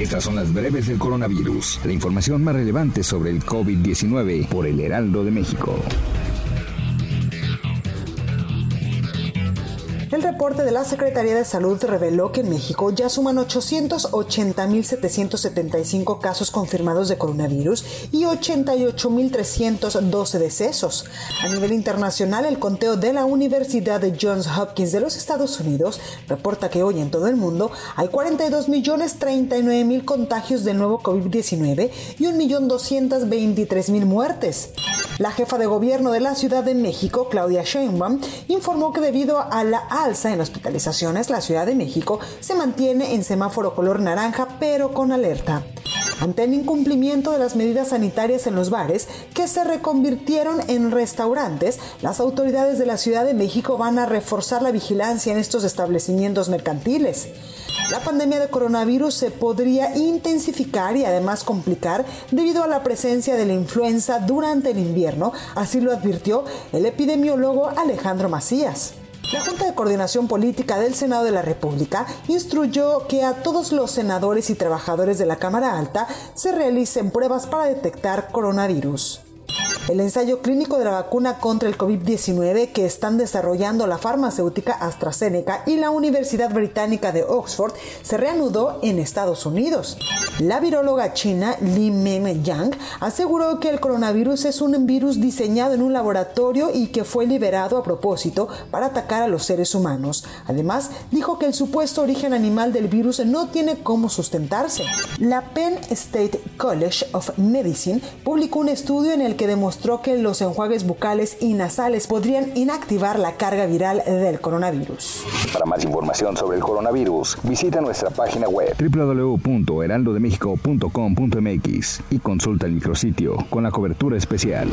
Estas son las breves del coronavirus. La información más relevante sobre el COVID-19 por el Heraldo de México. El reporte de la Secretaría de Salud reveló que en México ya suman 880.775 casos confirmados de coronavirus y 88.312 decesos. A nivel internacional, el conteo de la Universidad de Johns Hopkins de los Estados Unidos reporta que hoy en todo el mundo hay 42.039.000 contagios del nuevo COVID-19 y 1.223.000 muertes. La jefa de gobierno de la Ciudad de México, Claudia Sheinbaum, informó que debido a la alza en hospitalizaciones, la Ciudad de México se mantiene en semáforo color naranja, pero con alerta. Ante el incumplimiento de las medidas sanitarias en los bares, que se reconvirtieron en restaurantes, las autoridades de la Ciudad de México van a reforzar la vigilancia en estos establecimientos mercantiles. La pandemia de coronavirus se podría intensificar y además complicar debido a la presencia de la influenza durante el invierno, así lo advirtió el epidemiólogo Alejandro Macías. La Junta de Coordinación Política del Senado de la República instruyó que a todos los senadores y trabajadores de la Cámara Alta se realicen pruebas para detectar coronavirus. El ensayo clínico de la vacuna contra el COVID-19 que están desarrollando la farmacéutica AstraZeneca y la Universidad Británica de Oxford se reanudó en Estados Unidos. La viróloga china Li Meng-Yang aseguró que el coronavirus es un virus diseñado en un laboratorio y que fue liberado a propósito para atacar a los seres humanos. Además, dijo que el supuesto origen animal del virus no tiene cómo sustentarse. La Penn State College of Medicine publicó un estudio en el que demostró que los enjuagues bucales y nasales podrían inactivar la carga viral del coronavirus. Para más información sobre el coronavirus, visita nuestra página web www.heraldodemexico.com.mx y consulta el micrositio con la cobertura especial.